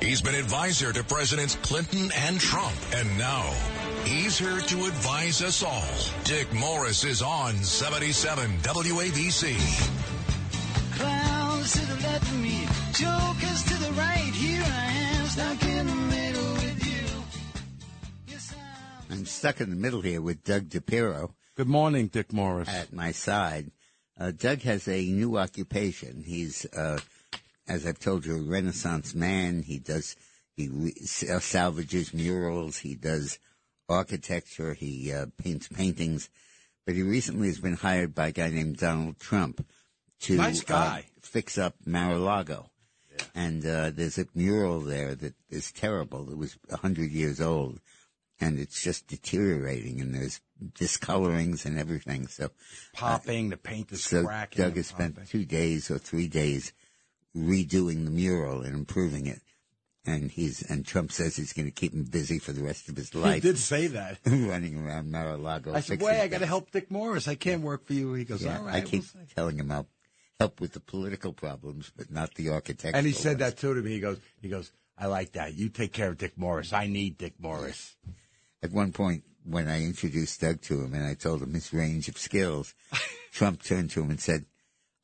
He's been advisor to Presidents Clinton and Trump, and now he's here to advise us all. Dick Morris is on 77 WABC. Clowns to the left of me, jokers to the right. Here I am, stuck in the middle with you. Yes, I'm I'm stuck in the middle here with Doug DePiro Good morning, Dick Morris. at my side. Uh, Doug has a new occupation. He's, uh, as I've told you, a Renaissance man. He does, he re- salvages murals. He does architecture. He uh, paints paintings. But he recently has been hired by a guy named Donald Trump to Nice guy. uh, fix up Mar-a-Lago. And uh, there's a mural there that is terrible. It was a hundred years old, and it's just deteriorating. And there's discolorings and everything. So, Popping, the paint is so cracking. Doug has spent popping. two days or three days redoing the mural and improving it. And he's and Trump says he's going to keep him busy for the rest of his life. He did say that. running around Mar-a-Lago. I said, "Wait, I got to help Dick Morris. I can't work for you." He goes, Yeah, "All right." I we'll keep telling him I'll help with the political problems, but not the architectural. and he said ones. that too to me. He goes, "He goes, I like that. You take care of Dick Morris. I need Dick Morris." At one point, when I introduced Doug to him and I told him his range of skills, Trump turned to him and said,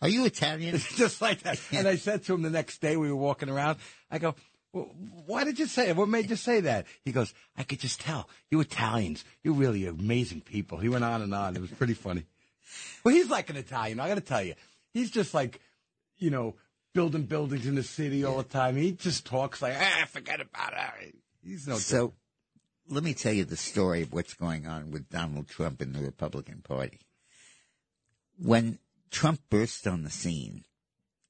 "Are you Italian?" Just like that. And I said to him the next day, we were walking around. I go, well, "Why did you say it? What made you say that?" He goes, "I could just tell. You Italians, you're really amazing people." He went on and on. It was pretty funny. Well, he's like an Italian. I got to tell you, he's just like, you know, building buildings in the city all the time. He just talks like, ah, forget about it. He's no So, let me tell you the story of what's going on with Donald Trump and the Republican Party. When Trump burst on the scene,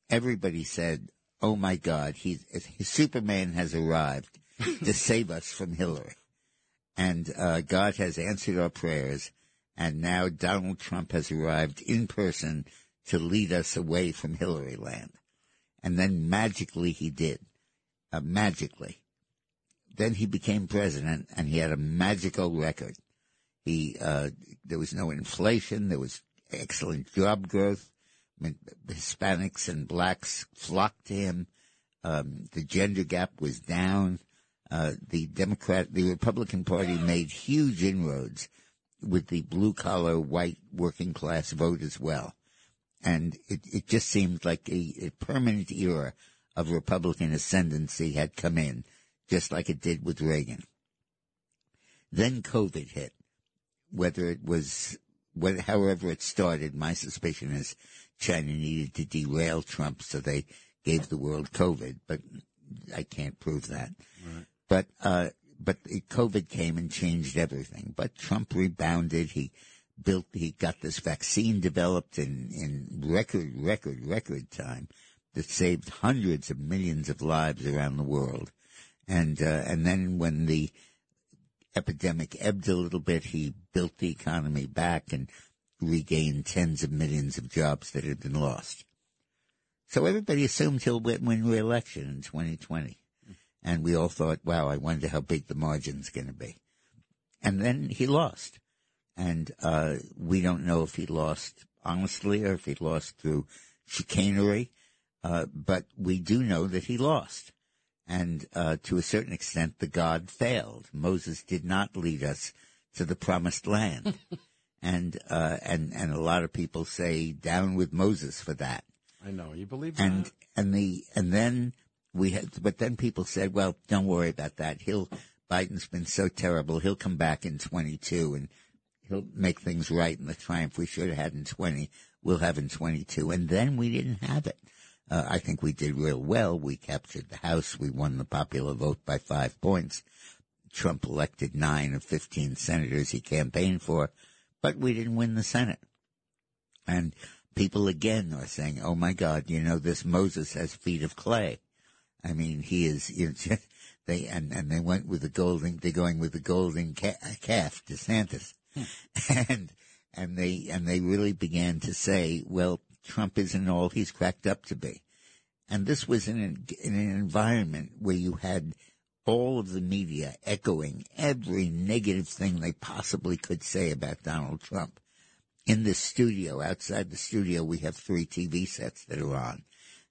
everybody said, "Oh my God, he's Superman has arrived to save us from Hillary," and uh, God has answered our prayers, and now Donald Trump has arrived in person to lead us away from Hillary land, and then magically he did, uh, magically then he became president and he had a magical record. He, uh, there was no inflation. There was excellent job growth. Hispanics and blacks flocked to him. Um, the gender gap was down. Uh, the Democrat, the Republican Party made huge inroads with the blue collar white working class vote as well. And it, it just seemed like a, a permanent era of Republican ascendancy had come in just like it did with Reagan. Then COVID hit. Whether it was, however it started, my suspicion is China needed to derail Trump, so they gave the world COVID, but I can't prove that. But, uh, but COVID came and changed everything. But Trump rebounded. He built, he got this vaccine developed in, in record, record, record time that saved hundreds of millions of lives around the world. And, uh, and then when the epidemic ebbed a little bit, he built the economy back and regained tens of millions of jobs that had been lost. So everybody assumed he'll win, re-election in 2020. And we all thought, wow, I wonder how big the margin's going to be. And then he lost. And, uh, we don't know if he lost honestly or if he lost through chicanery. Uh, but we do know that he lost. And, uh, to a certain extent, the God failed. Moses did not lead us to the promised land. and, uh, and, and a lot of people say down with Moses for that I know. You believe and that? and the and then we had but then people said well don't worry about that he'll biden's been so terrible he'll come back in 22 and he'll make things right and the triumph we should have had in 20 we'll have in 22 and then we didn't have it uh, i think we did real well we captured the house we won the popular vote by five points trump elected nine of 15 senators he campaigned for but we didn't win the senate and people again are saying, "Oh my God, you know this Moses has feet of clay." I mean, he is. You know, they and and they went with the golden. They're going with the golden ca- calf, DeSantis, and and they and they really began to say, "Well, Trump isn't all he's cracked up to be." And this was in an, in an environment where you had all of the media echoing every negative thing they possibly could say about Donald Trump in this studio, outside the studio, we have three TV sets that are on.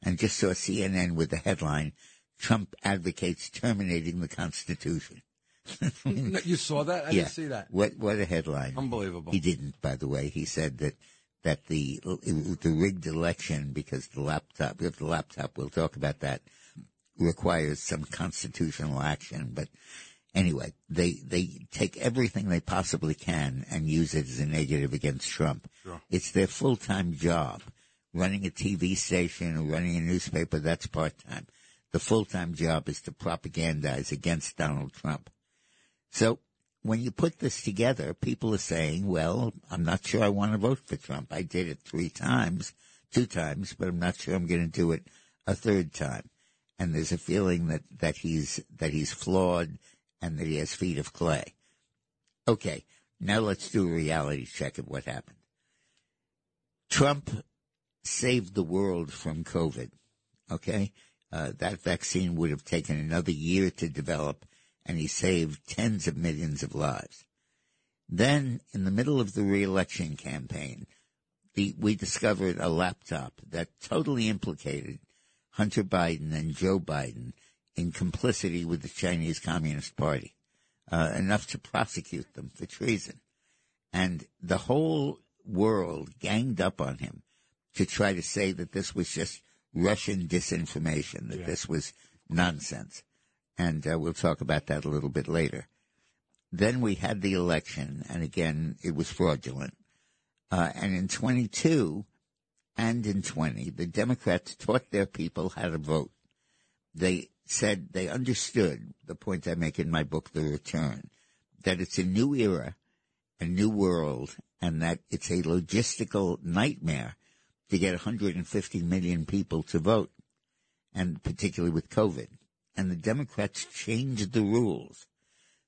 And just saw CNN with the headline, Trump advocates terminating the Constitution. You saw that? I yeah. didn't see that. What what a headline! Unbelievable. He didn't, by the way. He said that that the the rigged election because the laptop, if the laptop, we'll talk about that, requires some constitutional action. But anyway, they they take everything they possibly can and use it as a negative against Trump. Sure. It's their full time job. Running a TV station or running a newspaper, that's part time. The full time job is to propagandize against Donald Trump. So when you put this together, people are saying, well, I'm not sure I want to vote for Trump. I did it three times, two times, but I'm not sure I'm going to do it a third time. And there's a feeling that, that he's, that he's flawed and that he has feet of clay. Okay. Now let's do a reality check of what happened. Trump saved the world from COVID. Okay. Uh, that vaccine would have taken another year to develop and he saved tens of millions of lives. Then, in the middle of the reelection campaign, the, we discovered a laptop that totally implicated Hunter Biden and Joe Biden in complicity with the Chinese Communist Party, uh, enough to prosecute them for treason. And the whole world ganged up on him to try to say that this was just Russian disinformation, that this was nonsense and uh, we'll talk about that a little bit later. Then we had the election, and again, it was fraudulent. Uh, and in 22 and in 20, the Democrats taught their people how to vote. They said they understood the point I make in my book, The Return, that it's a new era, a new world, and that it's a logistical nightmare to get 150 million people to vote, and particularly with COVID and the Democrats changed the rules.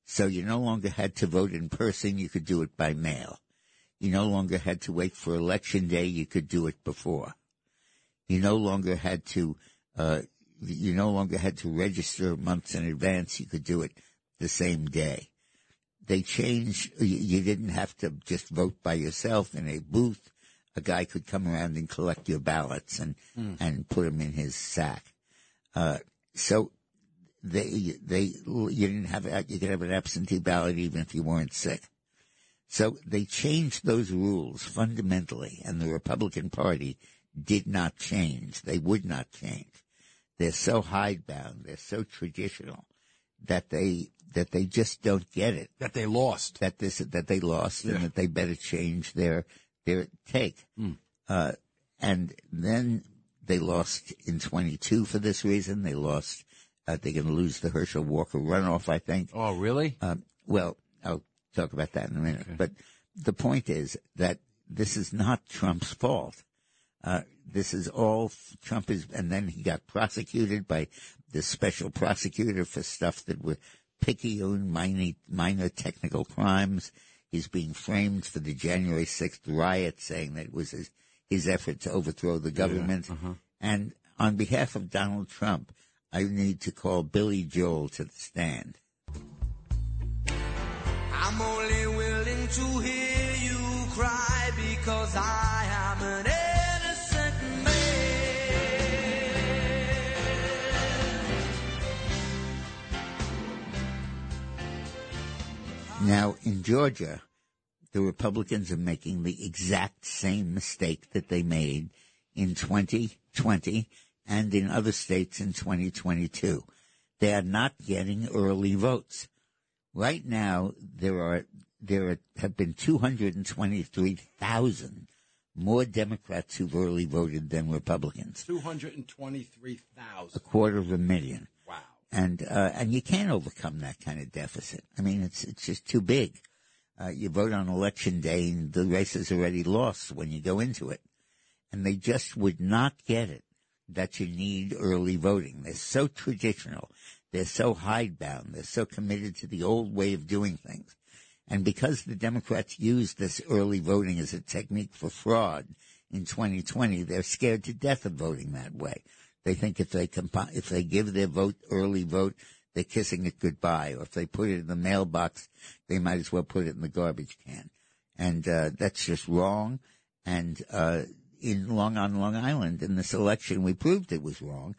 So you no longer had to vote in person, you could do it by mail. You no longer had to wait for election day, you could do it before. You no longer had to, uh, you no longer had to register months in advance, you could do it the same day. They changed, you, didn't have to just vote by yourself in a booth. A guy could come around and collect your ballots and, and put them in his sack. Uh, so they they you didn't have you could have an absentee ballot even if you weren't sick. So they changed those rules fundamentally, and the Republican Party did not change. They would not change. They're so hidebound. They're so traditional that they that they just don't get it. That they lost. That this that they lost, and that they better change their their take. Uh, and then they lost in 22 for this reason. They lost uh, they're going to lose the Herschel Walker runoff, I think. Oh, really? Um, well, I'll talk about that in a minute. But the point is that this is not Trump's fault. Uh, this is all Trump is, and then he got prosecuted by the special prosecutor for stuff that were picayune, minor, minor technical crimes. He's being framed for the January 6th riot, saying that it was his, his effort to overthrow the government. And on behalf of Donald Trump, I need to call Billy Joel to the stand. I'm only willing to hear you cry because I am an innocent man. Now, in Georgia, the Republicans are making the exact same mistake that they made in 2020 and in other states in 2022. They are not getting early votes. Right now, there are there are, have been 223,000 more Democrats who've early voted than Republicans. 223,000. A quarter of a million. Wow. and uh, and you can't overcome that kind of deficit. I mean, it's it's just too big. Uh, you vote on election day, and the race is already lost when you go into it, and they just would not get it that you need early voting. They're so traditional, they're so hidebound, they're so committed to the old way of doing things, and because the Democrats used this early voting as a technique for fraud in 2020, they're scared to death of voting that way. They think if they compi- if they give their vote early vote, they're kissing it goodbye. Or if they put it in the mailbox, they might as well put it in the garbage can. And uh, that's just wrong. And uh, in Long on Long Island, in this election, we proved it was wrong.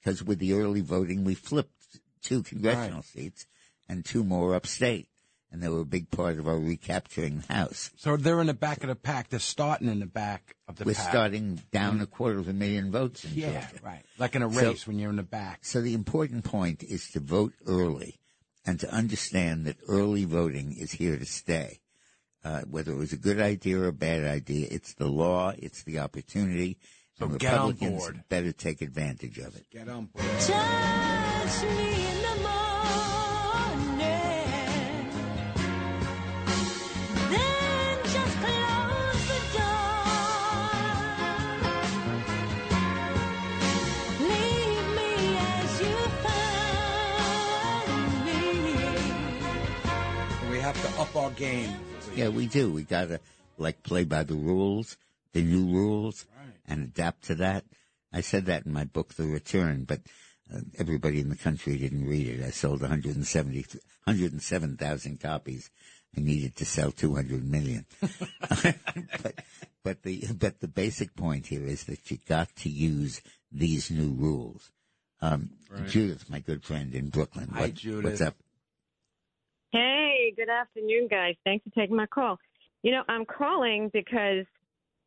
because with the early voting, we flipped two congressional Right. seats and two more upstate. And they were a big part of our recapturing the House. So they're in the back of the pack. They're starting in the back of the pack. We're pack. starting down mm-hmm. a quarter of a million votes in Yeah, Georgia. right. Like in a So- race when you're in the back. So the important point is to vote early and to understand that early voting is here to stay. Uh, whether it was a good idea or a bad idea, it's the law, it's the opportunity, So and get on Republicans board. better take advantage of it. Get on board. Touch me in the morning. Then just close the door. Leave me as you found me. We have to up our game. Yeah, we do. We gotta like play by the rules, the new rules, and adapt to that. I said that in my book, The Return, but uh, everybody in the country didn't read it. I sold 170, 107,000 copies. I needed to sell 200 million. but, but the, but the basic point here is that you got to use these new rules. Um, Judith, my good friend in Brooklyn. Hi, Judith. What's up? Hey, good afternoon, guys. Thanks for taking my call. You know, I'm calling because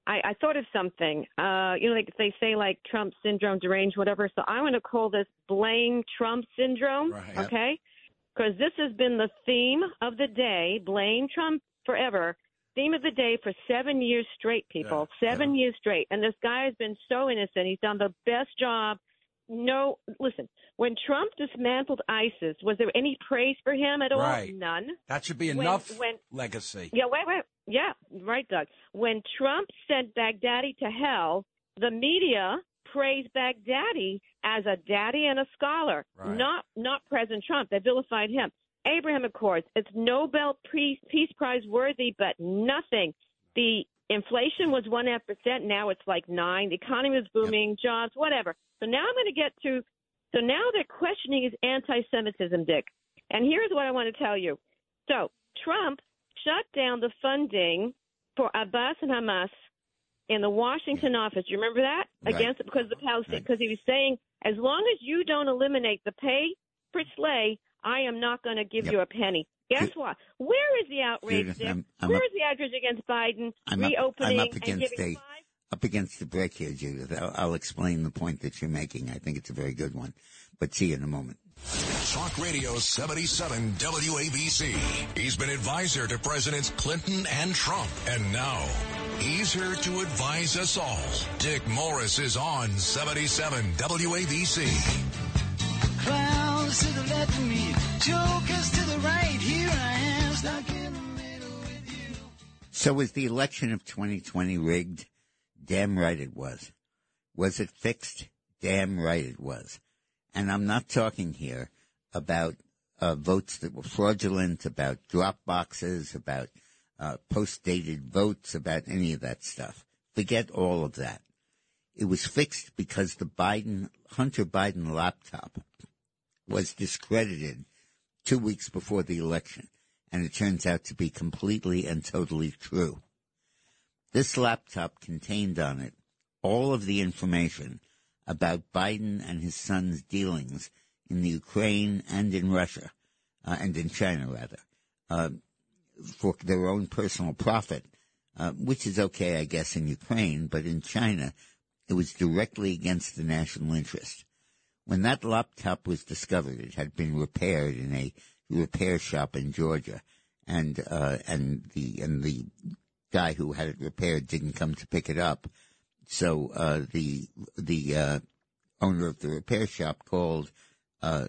I, I thought of something. Uh, you know, like they say, like Trump syndrome, deranged, whatever. So I want to call this blame Trump syndrome. Right. Okay, because this has been the theme of the day. Blame Trump forever. Theme of the day for seven years straight, people. seven years straight. And this guy has been so innocent. He's done the best job. No, listen. When Trump dismantled ISIS, was there any praise for him at all? Right. None. That should be When- enough when- legacy. Yeah, wait, wait. Yeah, right, Doug. When Trump sent Baghdadi to hell, the media praised Baghdadi as a daddy and a scholar, Right. not not President Trump. They vilified him. Abraham Accords, it's Nobel Peace, Peace Prize worthy, but nothing. The inflation was one half percent. Now it's like nine. The economy is booming, jobs, whatever. So now I'm going to get to. So now they're questioning his anti-Semitism, Dick. And here's what I want to tell you. So Trump shut down the funding for Abbas and Hamas in the Washington office. You remember that? Right. Against because of the Palestinians, Right. because he was saying, as long as you don't eliminate the pay per slay, I am not going to give Yep. you a penny. Guess Ju- what? Where is the outrage, Judith, Dick? I'm- I'm Where up- is the outrage against Biden I'm up- reopening I'm up and against giving a- five? up against the break here, Judith. I'll, I'll explain the point that you're making. I think it's a very good one. But see you in a moment. Talk Radio 77 WABC. He's been advisor to Presidents Clinton and Trump. And now he's here to advise us all. Dick Morris is on 77 WABC. Clowns to the left of me, jokers to the right. Here I am, stuck in the middle with you. So was the election of 2020 rigged? Damn right it was. Was it fixed? Damn right it was. And I'm not talking here about uh, votes that were fraudulent, about drop boxes, about uh, post-dated votes, about any of that stuff. Forget all of that. It was fixed because the Biden, Hunter Biden laptop was discredited two weeks before the election, and it turns out to be completely and totally true. This laptop contained on it all of the information about Biden and his son's dealings in the Ukraine and in Russia, uh, and in China rather, uh, for their own personal profit, uh, which is okay, I guess, in Ukraine, but in China, it was directly against the national interest. When that laptop was discovered, it had been repaired in a repair shop in Georgia, and uh, and the and the guy who had it repaired didn't come to pick it up. So uh, the the uh, owner of the repair shop called uh,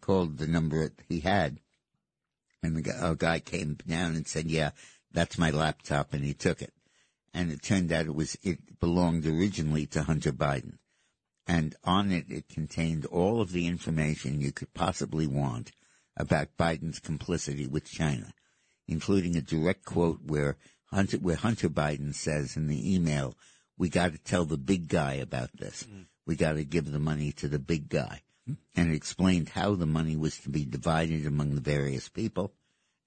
called the number that he had, and the guy, a guy came down and said, "Yeah, that's my laptop," and he took it. And it turned out it was it belonged originally to Hunter Biden, and on it it contained all of the information you could possibly want about Biden's complicity with China, including a direct quote where Hunter, where Hunter Biden says in the email, "We got to tell the big guy about this. We got to give the money to the big guy." And it explained how the money was to be divided among the various people,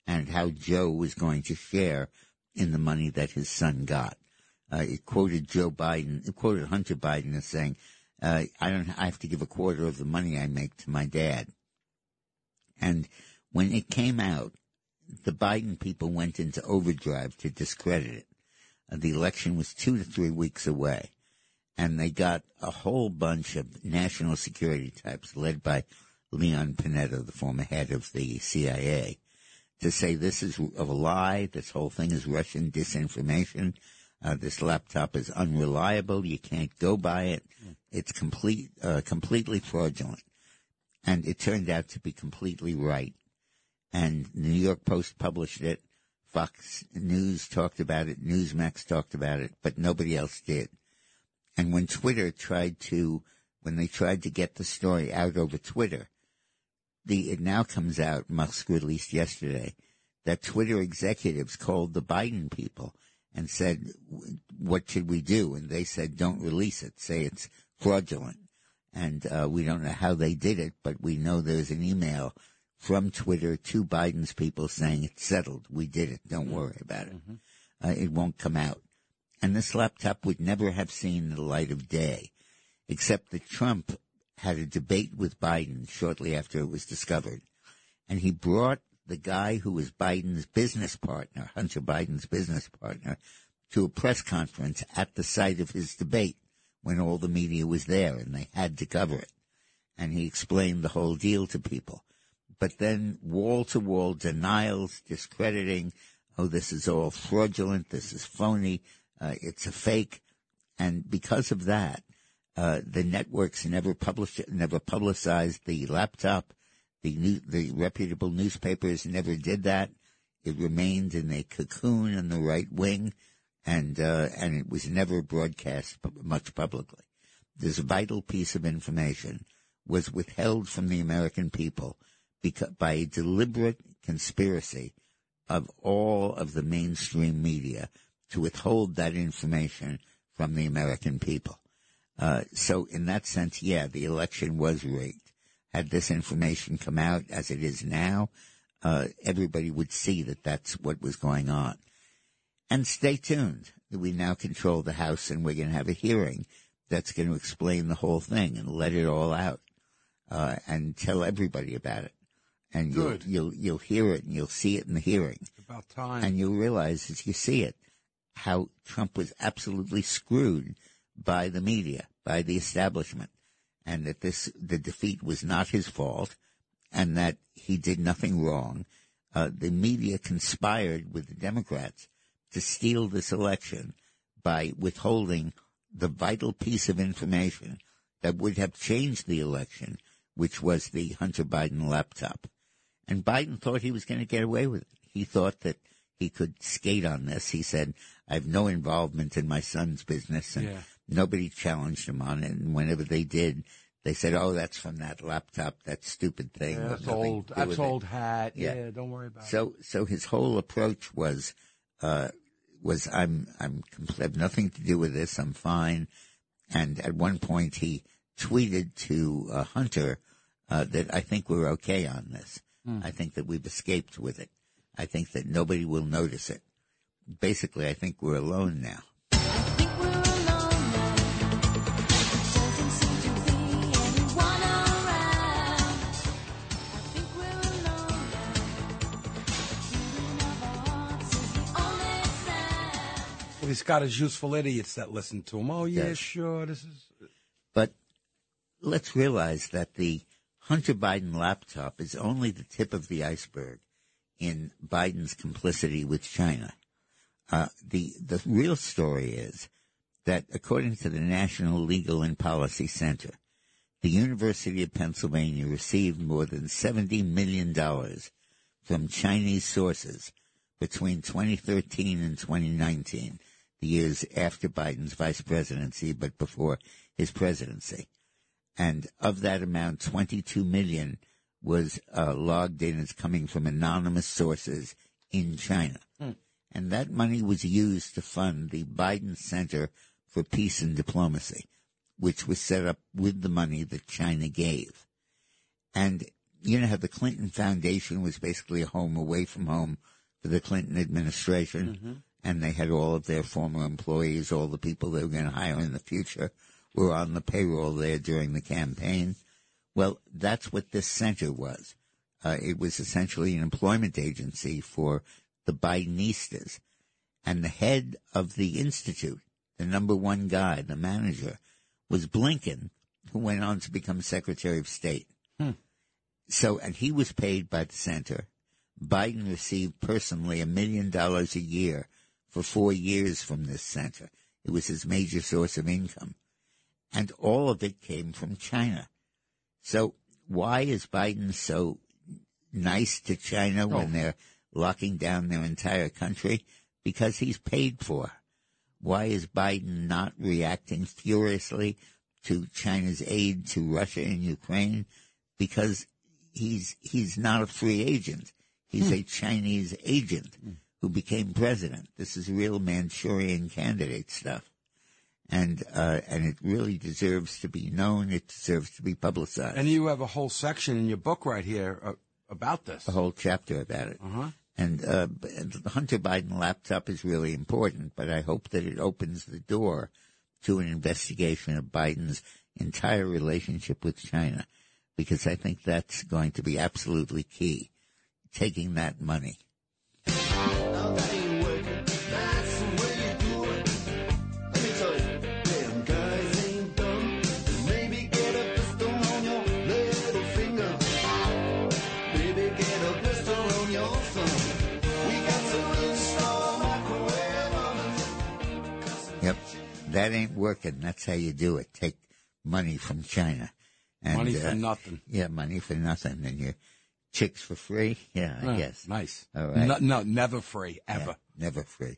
and how Joe was going to share in the money that his son got. Uh, it quoted Joe Biden, it quoted Hunter Biden as saying, uh, I don't. I have to give a quarter of the money I make to my dad. And when it came out, the Biden people went into overdrive to discredit it. Uh, the election was two to three weeks away, and they got a whole bunch of national security types led by Leon Panetta, the former head of the CIA, to say this is of a lie. This whole thing is Russian disinformation. Uh, this laptop is unreliable. You can't go by it. It's complete, uh, completely fraudulent. And it turned out to be completely right. And the New York Post published it. Fox News talked about it. Newsmax talked about it, but nobody else did. And when Twitter tried to, when they tried to get the story out over Twitter, the, it now comes out, Musk released yesterday, that Twitter executives called the Biden people and said, what should we do? And they said, don't release it. Say it's fraudulent. And, uh, we don't know how they did it, but we know there's an email from Twitter to Biden's people saying it's settled. We did it. Don't worry about it. Uh, it won't come out. And this laptop would never have seen the light of day, except that Trump had a debate with Biden shortly after it was discovered. And he brought the guy who was Biden's business partner, Hunter Biden's business partner, to a press conference at the site of his debate when all the media was there and they had to cover it. And he explained the whole deal to people. But then wall to wall denials, discrediting, oh, this is all fraudulent, this is phony, uh, it's a fake. And because of that, uh, the networks never published, never publicized the laptop. The new, the reputable newspapers never did that. It remained in a cocoon in the right wing, and uh, and it was never broadcast much publicly. This vital piece of information was withheld from the American people because, by a deliberate conspiracy of all of the mainstream media to withhold that information from the American people. Uh, so in that sense, yeah, the election was rigged. Had this information come out as it is now, uh, everybody would see that that's what was going on. And stay tuned. We now control the House and we're going to have a hearing that's going to explain the whole thing and let it all out, uh, and tell everybody about it. And you'll, you'll, you'll hear it and you'll see it in the hearing About time. and you'll realize as you see it how Trump was absolutely screwed by the media, by the establishment, and that this the defeat was not his fault, and that he did nothing wrong. Uh, the media conspired with the Democrats to steal this election by withholding the vital piece of information that would have changed the election, which was the Hunter Biden laptop. And Biden thought he was going to get away with it. He thought that he could skate on this. He said, I have no involvement in my son's business and Yeah. Nobody challenged him on it. And whenever they did, they said, oh, that's from that laptop, that stupid thing. Yeah, that's old. That's with it." old hat. Yeah. Yeah. don't worry about it. So, so his whole approach was, uh, was I'm, I'm, compl- have nothing to do with this. I'm fine. And at one point he tweeted to uh, Hunter, uh, that I think we're okay on this. I think that we've escaped with it. I think that nobody will notice it. Basically, I think we're alone now. He's got his useful idiots that listen to him. Oh yeah, Yes. sure. This is But let's realize that the Hunter Biden laptop is only the tip of the iceberg in Biden's complicity with China. Uh, the the real story is that according to the National Legal and Policy Center, the University of Pennsylvania received more than seventy million dollars from Chinese sources between 2013 and 2019, the years after Biden's vice presidency, but before his presidency. And of that amount, 22 million was uh, logged in as coming from anonymous sources in China. And that money was used to fund the Biden Center for Peace and Diplomacy, which was set up with the money that China gave. And you know how the Clinton Foundation was basically a home away from home for the Clinton administration, and they had all of their former employees, all the people they were going to hire in the future, were on the payroll there during the campaign. Well, that's what this center was. Uh, it was essentially an employment agency for the Bidenistas. And the head of the institute, the number one guy, the manager, was Blinken, who went on to become Secretary of State. So, and he was paid by the center. Biden received personally a million dollars a year for four years from this center. It was his major source of income. And all of it came from China. So why is Biden so nice to China when oh. they're locking down their entire country? Because he's paid for. Why is Biden not reacting furiously to China's aid to Russia and Ukraine? Because he's he's not a free agent. He's hmm. a Chinese agent hmm. Who became president. This is real Manchurian candidate stuff, and uh, and it really deserves to be known. It deserves to be publicized. And you have a whole section in your book right here uh, about this. a whole chapter about it. Uh-huh. And uh, the Hunter Biden laptop is really important, but I hope that it opens the door to an investigation of Biden's entire relationship with China, because I think that's going to be absolutely key. Taking that money. That ain't working. That's how you do it. Take money from China. And, Money for uh, nothing. Yeah, money for nothing, and your chicks for free. Yeah, I Yeah, guess. Nice. All right. No, no, never free, ever. Never free.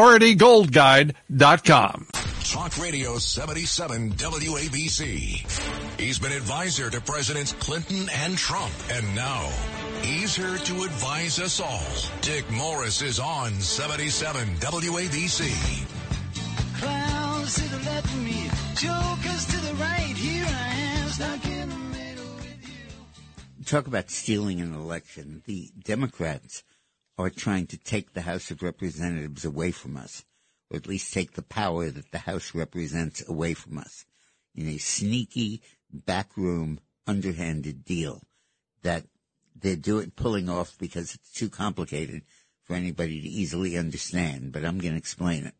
PriorityGoldGuide.com. Talk Radio 77 WABC. He's been advisor to Presidents Clinton and Trump. And now he's here to advise us all. Dick Morris is on 77 WABC. Clowns to the left of me, jokers to the right. Here I am, stuck in the middle with you. talk about stealing an election. The Democrats are trying to take the House of Representatives away from us, or at least take the power that the House represents away from us in a sneaky, backroom, underhanded deal that they're doing, pulling off because it's too complicated for anybody to easily understand, but I'm going to explain it.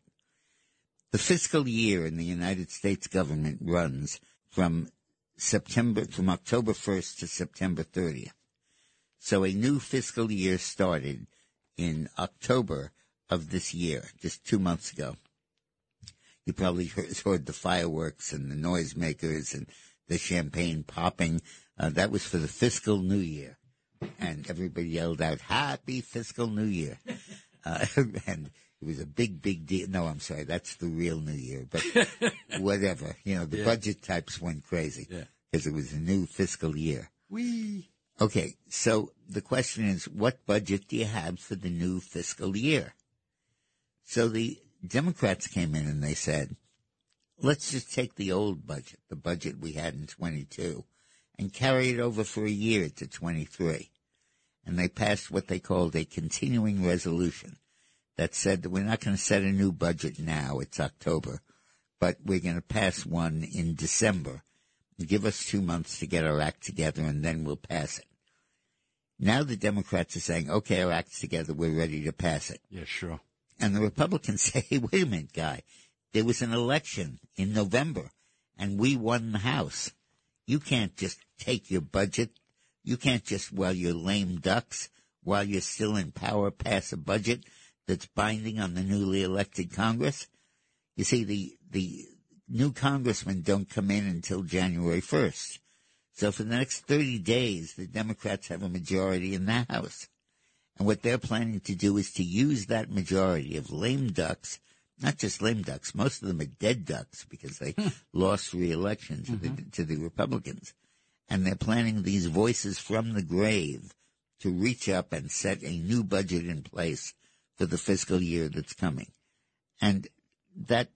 The fiscal year in the United States government runs from September, from October 1st to September 30th. So a new fiscal year started in October of this year, just two months ago. You probably heard, the fireworks and the noisemakers and the champagne popping. Uh, that was for the fiscal new year. And everybody yelled out, Happy Fiscal New Year. Uh, and it was a big, big deal. No, I'm sorry. That's the real New Year, but whatever. You know, the Yeah. budget types went crazy Yeah. because it was a new fiscal year. We. Okay, so the question is, what budget do you have for the new fiscal year? So the Democrats came in and they said, let's just take the old budget, the budget we had in 22, and carry it over for a year to 23. And they passed what they called a continuing resolution that said that we're not going to set a new budget now, it's October, but we're going to pass one in December. Give us two months to get our act together and then we'll pass it. Now the Democrats are saying, okay, our act's together, we're ready to pass it. Yeah, sure. And the Republicans say, hey, wait a minute, guy. There was an election in November and we won the House. You can't just take your budget. You can't just, while you're lame ducks, while you're still in power, pass a budget that's binding on the newly elected Congress. You see, the, the new congressmen don't come in until January 1st. So for the next 30 days, the Democrats have a majority in the House. And what they're planning to do is to use that majority of lame ducks not just lame ducks. Most of them are dead ducks because they hmm. lost re-election to the mm-hmm. to the Republicans, and they're planning these voices from the grave to reach up and set a new budget in place for the fiscal year that's coming, and that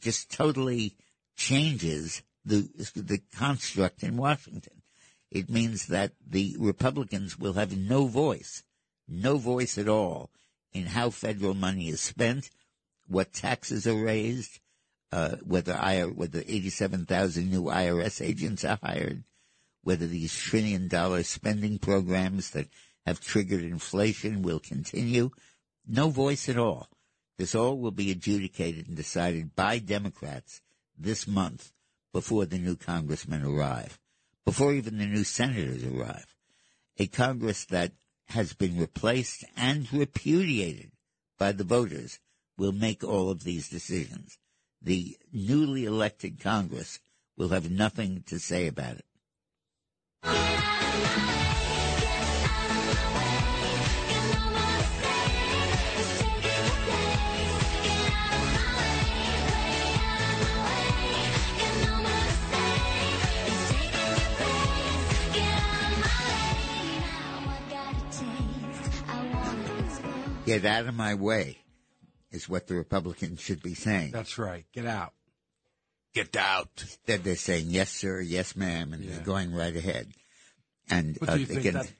just totally changes the the construct in Washington. It means that the Republicans will have no voice, no voice at all in how federal money is spent, what taxes are raised, uh, whether I, whether 87,000 new IRS agents are hired, whether these trillion dollar spending programs that have triggered inflation will continue. No voice at all. This all will be adjudicated and decided by Democrats this month before the new congressmen arrive, before even the new senators arrive. A Congress that has been replaced and repudiated by the voters will make all of these decisions. The newly elected Congress will have nothing to say about it. Get out of my way is what the Republicans should be saying. That's right. Get out. Get out. Instead, they're saying yes, sir, yes, ma'am, and Yeah. they're going right ahead. And But uh, do you they think can- that?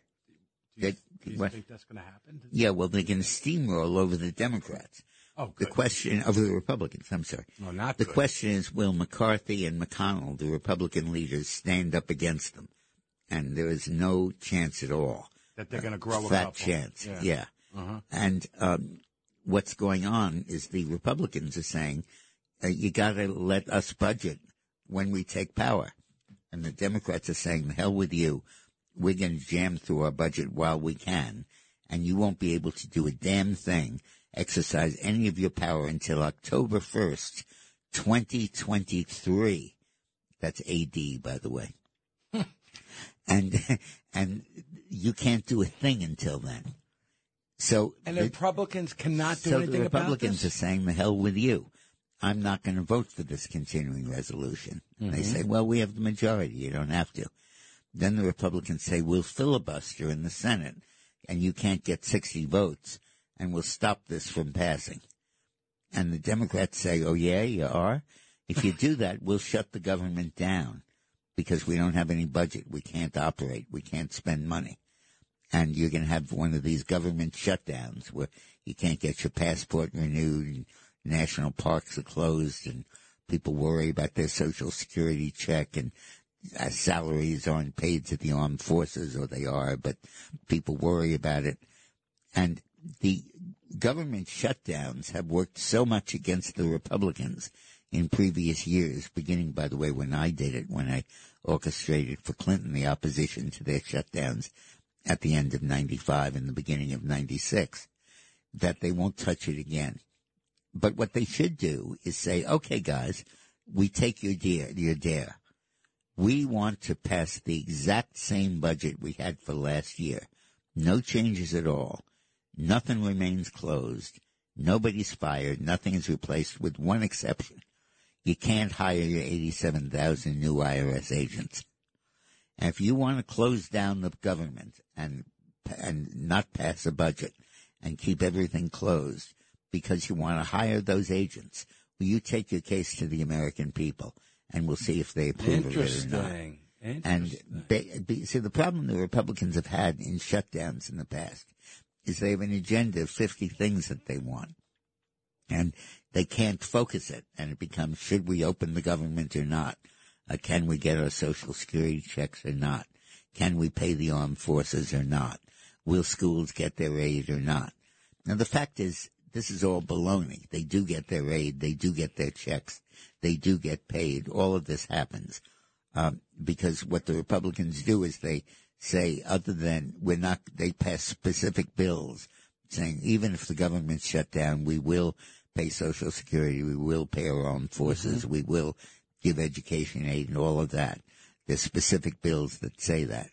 Do you, do you what? think that's going to happen? yeah, well, they can steamroll over the Democrats. Oh, good. The question of the Republicans, I'm sorry. No, not The good. question is, will McCarthy and McConnell, the Republican leaders, stand up against them? And there is no chance at all. that they're going to grow a Fat couple. chance. Yeah. Yeah. Uh-huh. And um, what's going on is the Republicans are saying, uh, you got to let us budget when we take power. And the Democrats are saying, the hell with you. We're going to jam through our budget while we can. And you won't be able to do a damn thing, exercise any of your power until October 1st, 2023. That's AD, by the way. and, and you can't do a thing until then. So And the- Republicans cannot do so anything the Republicans are saying, the hell with you. I'm not going to vote for this continuing resolution. And They mm-hmm. say, well, we have the majority. You don't have to. Then the Republicans say, we'll filibuster in the Senate and you can't get 60 votes and we'll stop this from passing. And the Democrats say, oh yeah, you are? If you do that, we'll shut the government down because we don't have any budget. We can't operate. We can't spend money and you're going to have one of these government shutdowns where you can't get your passport renewed and national parks are closed and people worry about their social security check and uh, salaries aren't paid to the armed forces or they are, but people worry about it. And the government shutdowns have worked so much against the Republicans in previous years, beginning, by the way, when I did it, when I orchestrated for Clinton the opposition to their shutdowns at the end of 95 and the beginning of 96, that they won't touch it again. But what they should do is say, okay, guys, we take your dare, your dare. We want to pass the exact same budget we had for last year. No changes at all. Nothing remains closed. Nobody's fired. Nothing is replaced with one exception. You can't hire your 87,000 new IRS agents. And if you want to close down the government and and not pass a budget and keep everything closed because you want to hire those agents, will you take your case to the American people and we'll see if they approve of it or not. Interesting. And they, be, see, the problem the Republicans have had in shutdowns in the past is they have an agenda of 50 things that they want. And they can't focus it. And it becomes, should we open the government or not? Uh, can we get our social security checks or not? Can we pay the armed forces or not? Will schools get their aid or not? Now the fact is, this is all baloney. They do get their aid. They do get their checks. They do get paid. All of this happens. Um, because what the Republicans do is they say, other than we're not, they pass specific bills saying even if the government's shut down, we will pay Social Security, we will pay our armed forces, we will give education aid and all of that. There's specific bills that say that.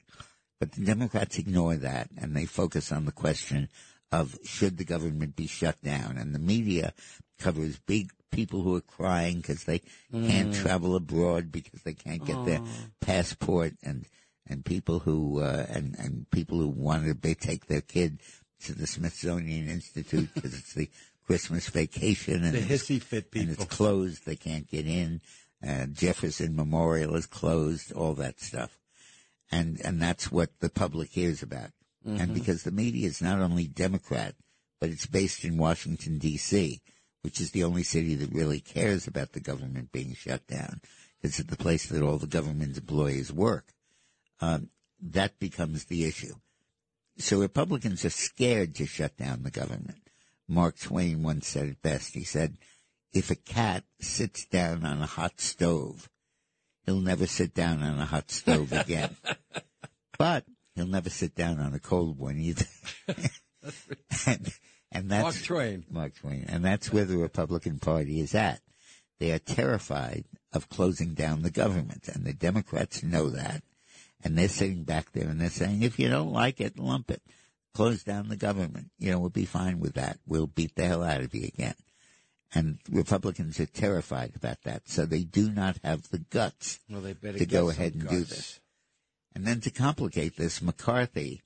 But the Democrats ignore that and they focus on the question of should the government be shut down? And the media covers big people who are crying because they can't travel abroad because they can't get their passport and and people who uh, and and people who want to take their kid to the Smithsonian Institute because it's the Christmas vacation and The hissy fit people. and it's closed. They can't get in. Uh, Jefferson Memorial is closed. All that stuff, and and that's what the public hears about. And because the media is not only Democrat, but it's based in Washington D.C., which is the only city that really cares about the government being shut down. It's the place that all the government employees work. Um, that becomes the issue. So Republicans are scared to shut down the government. Mark Twain once said it best. He said, if a cat sits down on a hot stove, he'll never sit down on a hot stove again. but he'll never sit down on a cold one either. and, and that's Mark Twain. Mark Twain. And that's where the Republican Party is at. They are terrified of closing down the government, and the Democrats know that. And they're sitting back there and they're saying, if you don't like it, lump it. Close down the government. You know, we'll be fine with that. We'll beat the hell out of you again. And Republicans are terrified about that. So they do not have the guts Well, they to go ahead and do this. And then to complicate this, McCarthy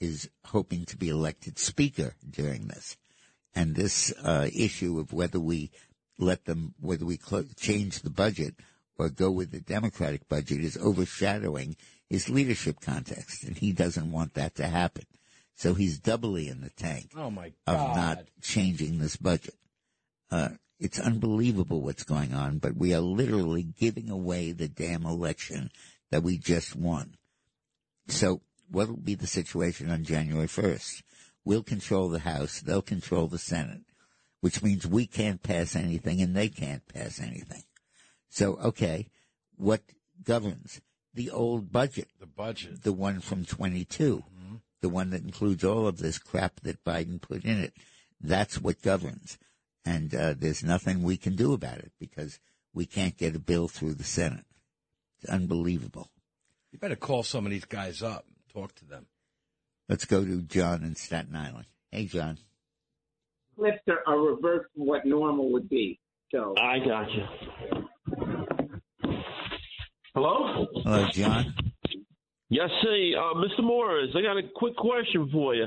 is hoping to be elected speaker during this. And this uh, issue of whether we let them, whether we clo- change the budget or go with the Democratic budget is overshadowing his leadership context. And he doesn't want that to happen. So he's doubly in the tank Oh my of not changing this budget. Uh, it's unbelievable what's going on, but we are literally giving away the damn election that we just won. So what will be the situation on January 1st? We'll control the House. They'll control the Senate, which means we can't pass anything and they can't pass anything. So, okay, what governs? The old budget the budget. the one from 22, the one that includes all of this crap that Biden put in it. That's what governs. And uh, there's nothing we can do about it because we can't get a bill through the Senate. It's unbelievable. You better call some of these guys up. and Talk to them. Let's go to John in Staten Island. Hey, John. flips are, are reversed from what normal would be. So I got you. Hello? Hello, John. Yes, hey, uh, Mr. Morris, I got a quick question for you.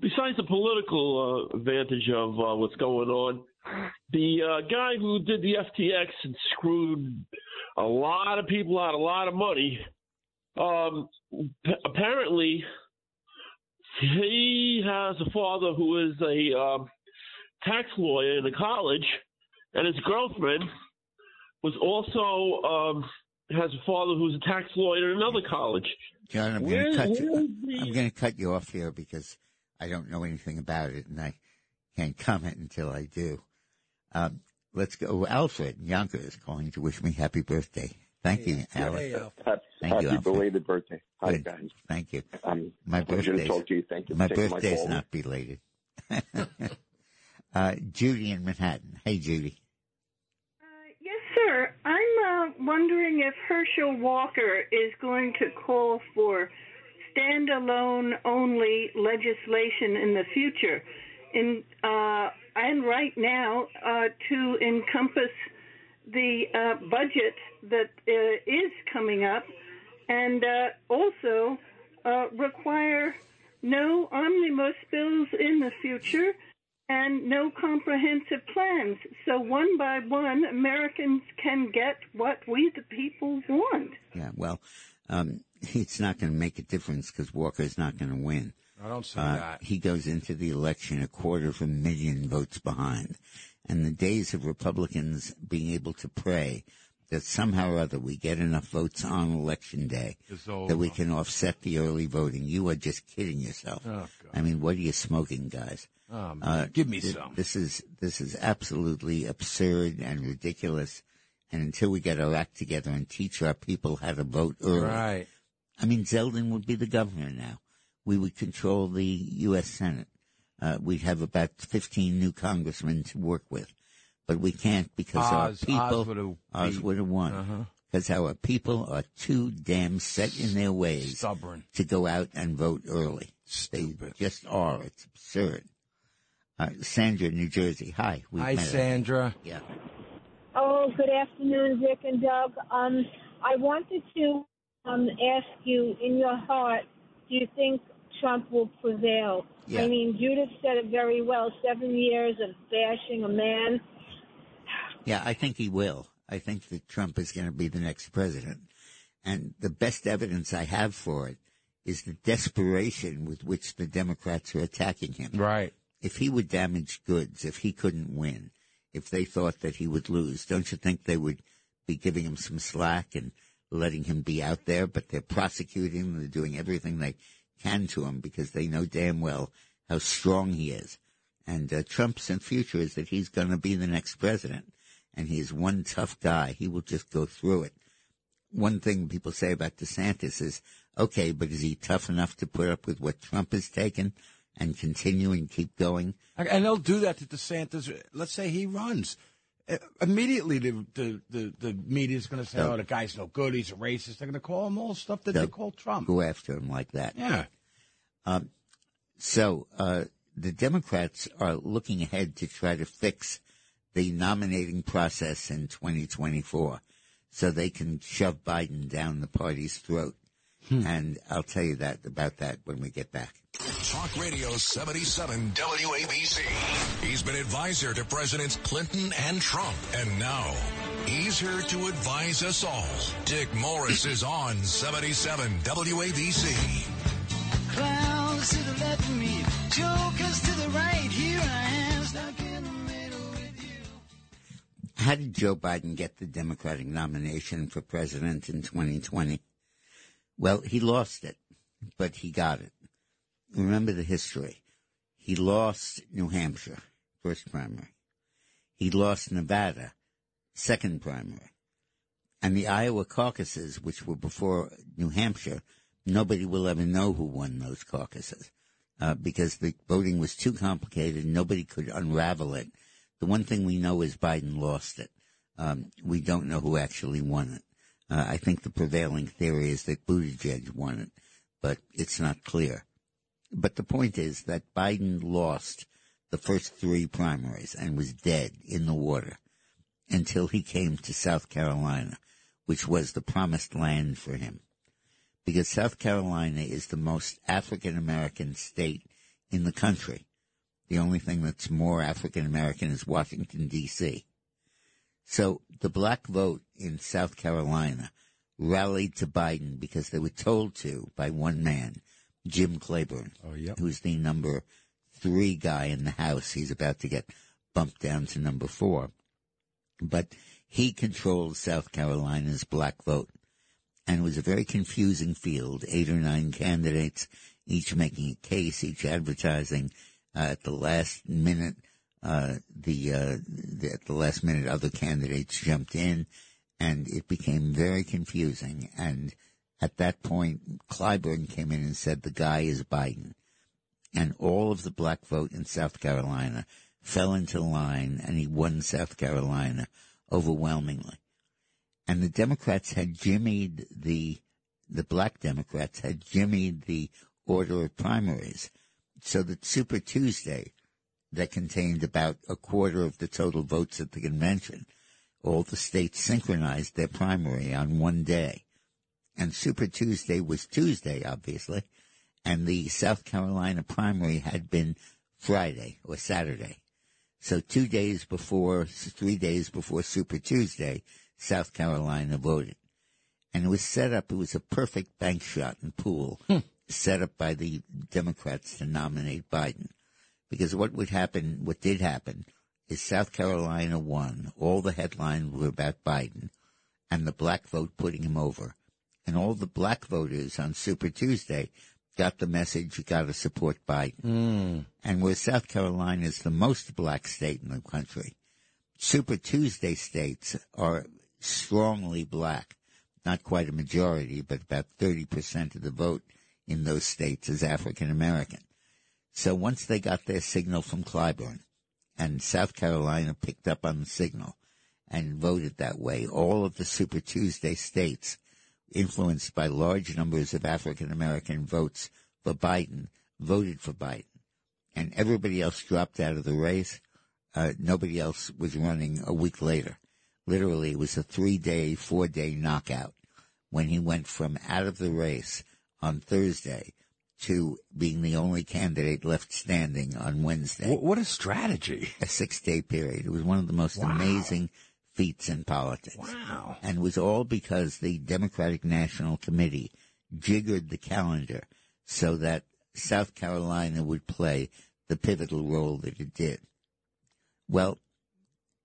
Besides the political uh, advantage of uh, what's going on, the uh, guy who did the FTX and screwed a lot of people out a lot of money, um, p- apparently he has a father who is a um, tax lawyer in a college, and his girlfriend was also um, has a father who's a tax lawyer in another college. John, I'm going to cut you. where is the- I'm going to cut you off here because I don't know anything about it, and I can't comment until I do. Um, let's go. Alfred Yanka is calling to wish me happy birthday. Thank you, Alfred. Hey, Alf. Happy, Thank you, happy Alfred. belated birthday. Hi, Good. guys. Thank you. Um, My birthday. to to. Thank you my taking birthday's call. not belated. uh, Judy in Manhattan. Hey, Judy. Yes, sir. I'm uh, wondering if Herschel Walker is going to call for standalone only legislation in the future, in uh, and right now uh, to encompass the uh, budget that uh, is coming up, and uh, also uh, require no omnibus bills in the future and no comprehensive plans. So one by one, Americans can get what we the people want. Yeah, well, um, it's not going to make a difference because Walker's not going to win. I don't see Uh, that. he goes into the election a quarter of a million votes behind. And the days of Republicans being able to pray that somehow or other we get enough votes on election day that we can offset the early voting. You are just kidding yourself. Oh, I mean, what are you smoking, guys? Oh. Uh, Give me th- some. This is this is absolutely absurd and ridiculous. And until we get our act together and teach our people how to vote early, Right. I mean, Zeldin would be the governor now. We would control the U.S. Senate. Uh, we'd have about 15 new congressmen to work with. But we can't because Oz- our people, Oz would've Oz beat- would have won. Uh-huh. Because our people are too damn set in their ways Stubborn. to go out and vote early. Stupid. They just are. It's absurd. Uh, Sandra, New Jersey. Hi. We've Hi, met her. Sandra. Yeah. Oh, good afternoon, Dick and Doug. Um, I wanted to um, ask you, in your heart, do you think Trump will prevail? Yeah. I mean, Judith said it very well seven years of bashing a man. Yeah, I think he will. I think that Trump is going to be the next president. And the best evidence I have for it is the desperation with which the Democrats are attacking him. Right. If he were damaged goods, if he couldn't win, if they thought that he would lose, don't you think they would be giving him some slack and letting him be out there? But they're prosecuting him. They're doing everything they can to him because they know damn well how strong he is. And uh, Trump's future is that he's going to be the next president. And he is one tough guy. He will just go through it. One thing people say about DeSantis is, okay, but is he tough enough to put up with what Trump has taken and continue and keep going? And they'll do that to DeSantis. Let's say he runs. Uh, Immediately, the the the, the media is going to say, "Oh, the guy's no good. He's a racist." They're going to call him all stuff that They'll they call Trump. Go after him like that. Yeah. Um, so uh, the Democrats are looking ahead to try to fix the nominating process in 2024 so they can shove Biden down the party's throat. Hmm. And I'll tell you that about that when we get back. Talk Radio 77 WABC. He's been advisor to Presidents Clinton and Trump. And now he's here to advise us all. Dick Morris is on 77 WABC. Clowns to the left of me, jokers to the right. Here I am, stuck in the middle with you. How did Joe Biden get the Democratic nomination for president in 2020? Well, he lost it, but he got it. Remember the history. He lost New Hampshire, first primary. He lost Nevada, second primary. And the Iowa caucuses, which were before New Hampshire, nobody will ever know who won those caucuses uh, because the voting was too complicated. Nobody could unravel it. The one thing we know is Biden lost it. Um, we don't know who actually won it. Uh, I think the prevailing theory is that Buttigieg won it, but it's not clear. But the point is that Biden lost the first three primaries and was dead in the water until he came to South Carolina, which was the promised land for him. Because South Carolina is the most African American state in the country. The only thing that's more African American is Washington, D.C. So the black vote in South Carolina rallied to Biden because they were told to by one man, Jim Clyburn, Oh, yep. who's the number three guy in the House. He's about to get bumped down to number four. But he controlled South Carolina's black vote. And it was a very confusing field, eight or nine candidates, each making a case, each advertising. Uh, at the last minute, uh, the, uh, the, at the last minute, other candidates jumped in, and it became very confusing. And at that point, Clyburn came in and said the guy is Biden, and all of the black vote in South Carolina fell into line, and he won South Carolina overwhelmingly. And the Democrats had jimmied the the black Democrats had jimmied the order of primaries so that Super Tuesday, that contained about a quarter of the total votes at the convention, all the states synchronized their primary on one day. And Super Tuesday was Tuesday, obviously, and the South Carolina primary had been Friday or Saturday. So two days before, three days before Super Tuesday, South Carolina voted. And it was set up, it was a perfect bank shot and pool hmm. set up by the Democrats to nominate Biden. Because what would happen, what did happen, is South Carolina won. All the headlines were about Biden and the black vote putting him over. And all the black voters on Super Tuesday got the message you got to support Biden. Hmm. And where South Carolina is the most black state in the country, Super Tuesday states are strongly black. Not quite a majority, but about 30% of the vote in those states is African American. So once they got their signal from Clyburn and South Carolina picked up on the signal and voted that way, all of the Super Tuesday states influenced by large numbers of African American votes for Biden voted for Biden. and everybody else dropped out of the race. Uh, nobody else was running a week later. Literally, it was a three-day, four-day knockout when he went from out of the race on Thursday to being the only candidate left standing on Wednesday. What a strategy! A six-day period. It was one of the most amazing feats in politics. Wow. And it was all because the Democratic National Committee jiggered the calendar so that South Carolina would play the pivotal role that it did. Well,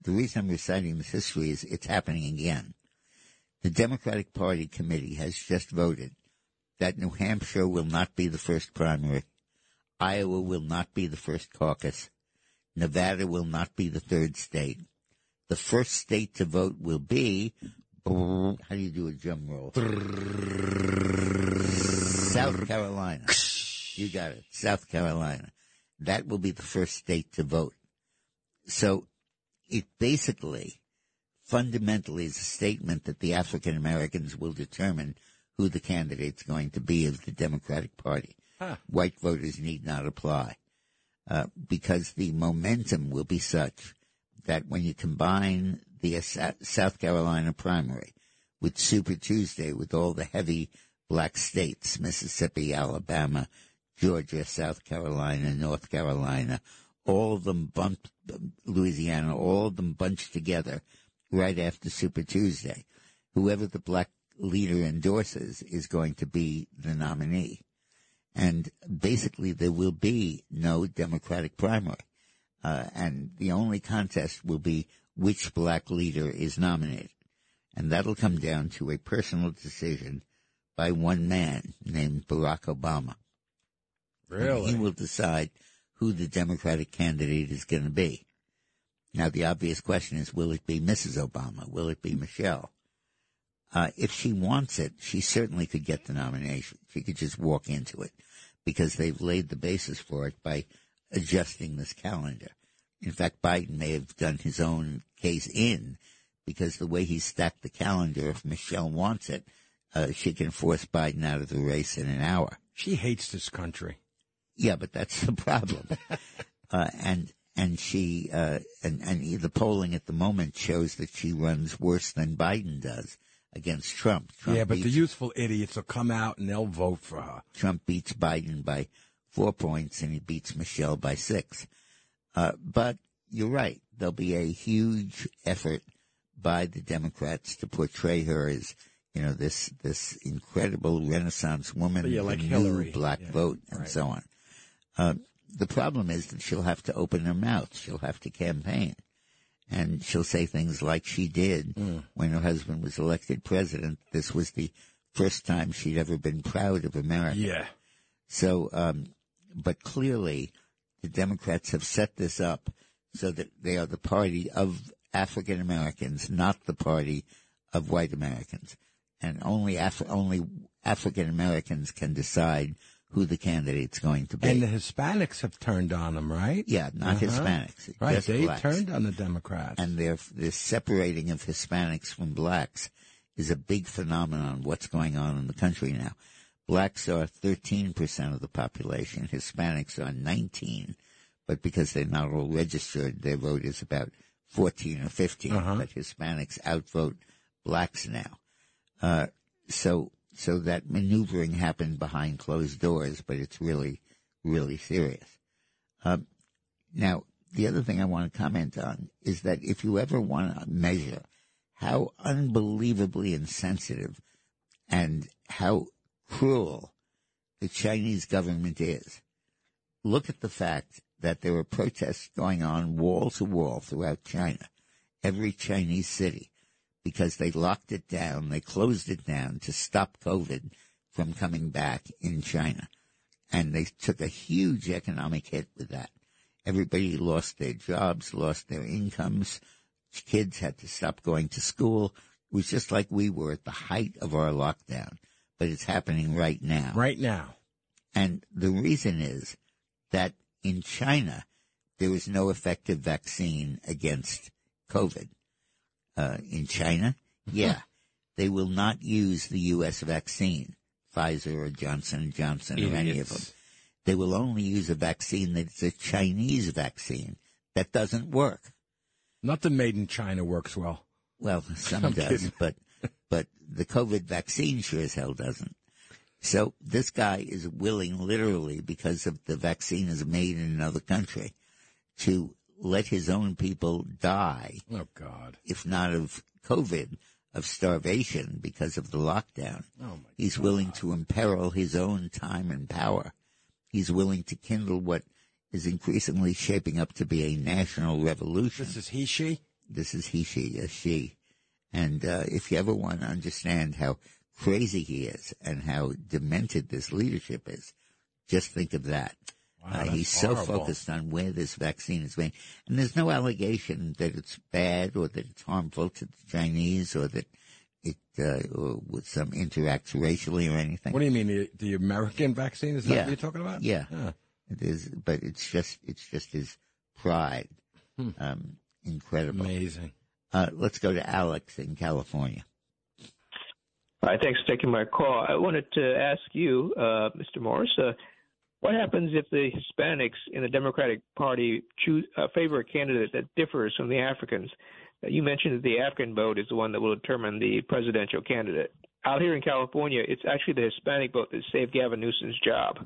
the reason I'm reciting this history is it's happening again. The Democratic Party committee has just voted that New Hampshire will not be the first primary, Iowa will not be the first caucus, Nevada will not be the third state. The first state to vote will be, how do you do a drum roll? South Carolina. You got it. South Carolina. That will be the first state to vote. So it basically fundamentally is a statement that the African Americans will determine who the candidate's going to be of the Democratic Party. Huh. White voters need not apply uh, because the momentum will be such that when you combine the uh, South Carolina primary with Super Tuesday, with all the heavy black states, Mississippi, Alabama, Georgia, South Carolina, North Carolina, all of them bumped, Louisiana, all of them bunched together right after Super Tuesday. Whoever the black leader endorses is going to be the nominee. And basically there will be no Democratic primary. Uh, and the only contest will be which black leader is nominated. And that'll come down to a personal decision by one man named Barack Obama. And Really? he will decide who the Democratic candidate is going to be. Now, the obvious question is, will it be Mrs. Obama? Will it be Michelle? Uh, if she wants it, she certainly could get the nomination. She could just walk into it because they've laid the basis for it by adjusting this calendar. In fact, Biden may have done his own case in because the way he stacked the calendar, if Michelle wants it, uh, she can force Biden out of the race in an hour. She hates this country. Yeah, but that's the problem. uh, and and she uh, and and the polling at the moment shows that she runs worse than Biden does against Trump. Trump yeah, but the beats, youthful idiots will come out and they'll vote for her. Trump beats Biden by four points, and he beats Michelle by six. Uh, but you're right. There'll be a huge effort by the Democrats to portray her as you know this this incredible Renaissance woman, Yeah, the like new Hillary. black Yeah, vote, and right. so on. Uh, the problem is that she'll have to open her mouth. She'll have to campaign. And she'll say things like she did Mm. when her husband was elected president. This was the first time she'd ever been proud of America. Yeah. So, um, but clearly the Democrats have set this up so that they are the party of African Americans, not the party of white Americans. And only Af- only African Americans can decide who the candidate's going to be. And the Hispanics have turned on them, right? Yeah, not Uh-huh. Hispanics, Right, they blacks. turned on the Democrats. and their the separating of Hispanics from blacks is a big phenomenon. What's going on in the country now? Blacks are 13% of the population. Hispanics are 19, but because they're not all registered, their vote is about 14 or 15. Uh-huh. But Hispanics outvote blacks now. Uh, so, so that maneuvering happened behind closed doors, but it's really, really serious. Um, now, the other thing I want to comment on is that if you ever want to measure how unbelievably insensitive and how cruel the Chinese government is, look at the fact that there are protests going on wall to wall throughout China, every Chinese city, because they locked it down, they closed it down to stop COVID from coming back in China. And they took a huge economic hit with that. Everybody lost their jobs, lost their incomes. Kids had to stop going to school. It was just like we were at the height of our lockdown, but it's happening right now. right now. And the reason is that in China, there was no effective vaccine against COVID. Uh, in China, yeah, they will not use the U.S. vaccine, Pfizer or Johnson and Johnson or any of them. They will only use a vaccine that's a Chinese vaccine. That doesn't work. Not Nothing made in China works well. Well, some I'm does, kidding. but but the COVID vaccine sure as hell doesn't. So this guy is willing, literally, because of the vaccine is made in another country, to let his own people die, Oh God. if not of COVID, of starvation because of the lockdown. Oh my. He's willing to imperil his own time and power. He's willing to kindle what is increasingly shaping up to be a national revolution. This is he she. This is he, she, a she. And uh, if you ever want to understand how crazy he is and how demented this leadership is, just think of that. Wow, Uh, that's he's so focused on where this vaccine is made. And there's no allegation that it's bad or that it's harmful to the Chinese or that it uh, or with some interacts racially or anything. What do you mean the, the American vaccine? Is that Yeah. what you're talking about? Yeah. Huh. It is, but it's just it's just his pride. Hmm. Um, incredible. Amazing. Uh, let's go to Alex in California. Hi, thanks for taking my call. I wanted to ask you, uh, Mr. Morris, uh, what happens if the Hispanics in the Democratic Party choose uh, favor a candidate that differs from the Africans? Uh, you mentioned that the African vote is the one that will determine the presidential candidate. Out here in California, it's actually the Hispanic vote that saved Gavin Newsom's job.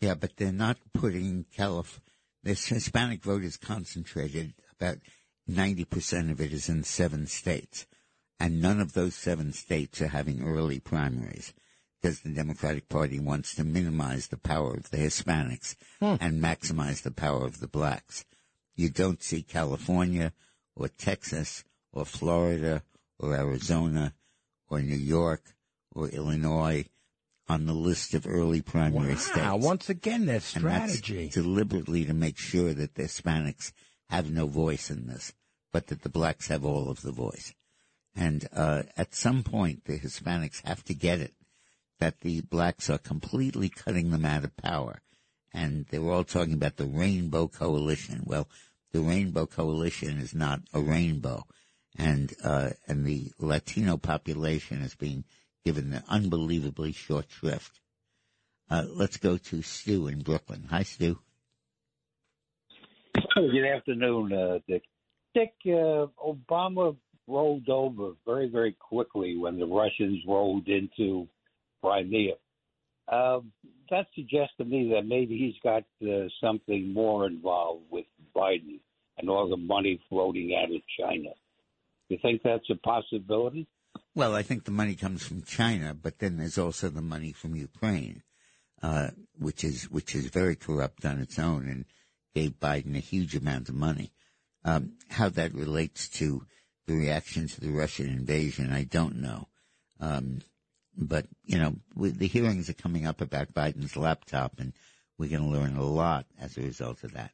Yeah, but they're not putting Calif. This Hispanic vote is concentrated. About ninety percent of it is in seven states, and none of those seven states are having early primaries because the Democratic Party wants to minimize the power of the Hispanics and maximize the power of the blacks. You don't see California or Texas or Florida or Arizona or New York or Illinois on the list of early primary Wow. states. Once again, that's strategy. deliberately to make sure that the Hispanics have no voice in this, but that the blacks have all of the voice. And uh, at some point, the Hispanics have to get it that the blacks are completely cutting them out of power. And they were all talking about the Rainbow Coalition. Well, the Rainbow Coalition is not a rainbow, and uh, and the Latino population is being given an unbelievably short shrift. Uh, let's go to Stu in Brooklyn. Hi, Stu. Good afternoon, uh, Dick. Dick, uh, Obama rolled over very, very quickly when the Russians rolled into Crimea. Um, that suggests to me that maybe he's got uh, something more involved with Biden and all the money floating out of China. You think that's a possibility? Well, I think the money comes from China, but then there's also the money from Ukraine, uh, which is which is very corrupt on its own and gave Biden a huge amount of money. Um, how that relates to the reaction to the Russian invasion, I don't know. Um, but you know, with the hearings are coming up about Biden's laptop, and we're going to learn a lot as a result of that.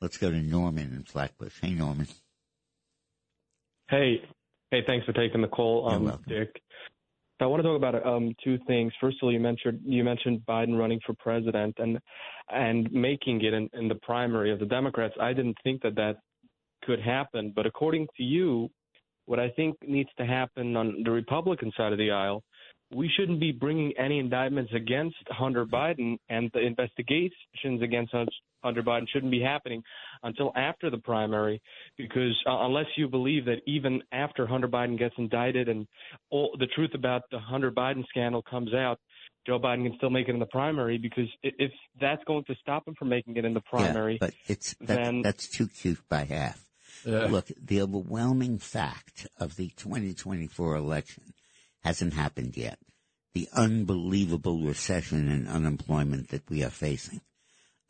Let's go to Norman in Flatbush. Hey, Norman. Hey, hey, thanks for taking the call, um, Dick. I want to talk about um, two things. First of all, you mentioned you mentioned Biden running for president and and making it in, in the primary of the Democrats. I didn't think that that could happen, but according to you, what I think needs to happen on the Republican side of the aisle, we shouldn't be bringing any indictments against Hunter Biden, and the investigations against Hunter Biden shouldn't be happening until after the primary, because uh, unless you believe that even after Hunter Biden gets indicted and all the truth about the Hunter Biden scandal comes out, Joe Biden can still make it in the primary. Because if that's going to stop him from making it in the primary, Yeah, but it's that's, then that's too cute by half. Look, the overwhelming fact of the 2024 election hasn't happened yet. The unbelievable recession and unemployment that we are facing.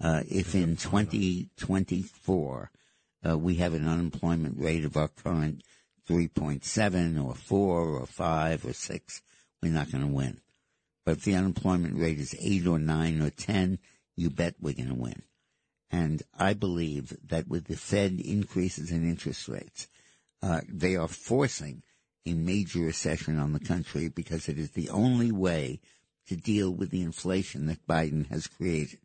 Uh, if in 2024 uh, we have an unemployment rate of our current 3.7 or 4 or 5 or 6, we're not going to win. But if the unemployment rate is 8 or 9 or 10, you bet we're going to win. And I believe that with the Fed increases in interest rates, uh, they are forcing a major recession on the country because it is the only way to deal with the inflation that Biden has created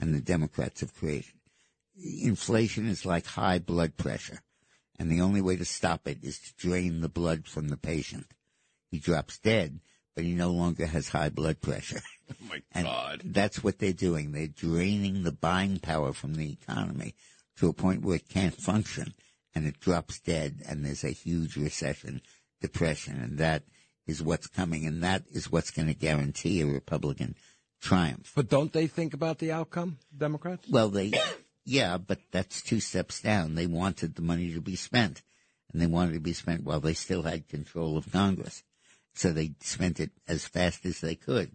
and the Democrats have created. Inflation is like high blood pressure, and the only way to stop it is to drain the blood from the patient. He drops dead, but he no longer has high blood pressure. Oh my And God. that's what they're doing. They're draining the buying power from the economy to a point where it can't function and it drops dead and there's a huge recession, depression, and that is what's coming and that is what's going to guarantee a Republican triumph. But don't they think about the outcome, Democrats? Well, they, yeah, but that's two steps down. They wanted the money to be spent and they wanted to be spent while they still had control of Congress. So they spent it as fast as they could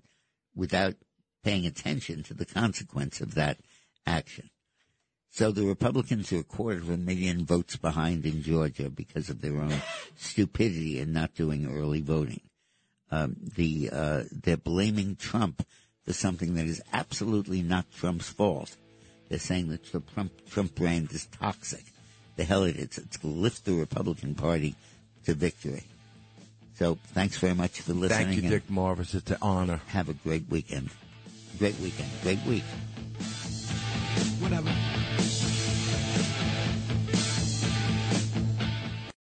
without paying attention to the consequence of that action. So the Republicans are a quarter of a million votes behind in Georgia because of their own stupidity in not doing early voting. Um, the uh, they're blaming Trump for something that is absolutely not Trump's fault. They're saying that the Trump Trump brand is toxic. The hell it is. It's going to lift the Republican Party to victory. So thanks very much for listening. Thank you, Dick Morris. It's an honor. Have a great weekend. Great weekend. Great week. Whatever.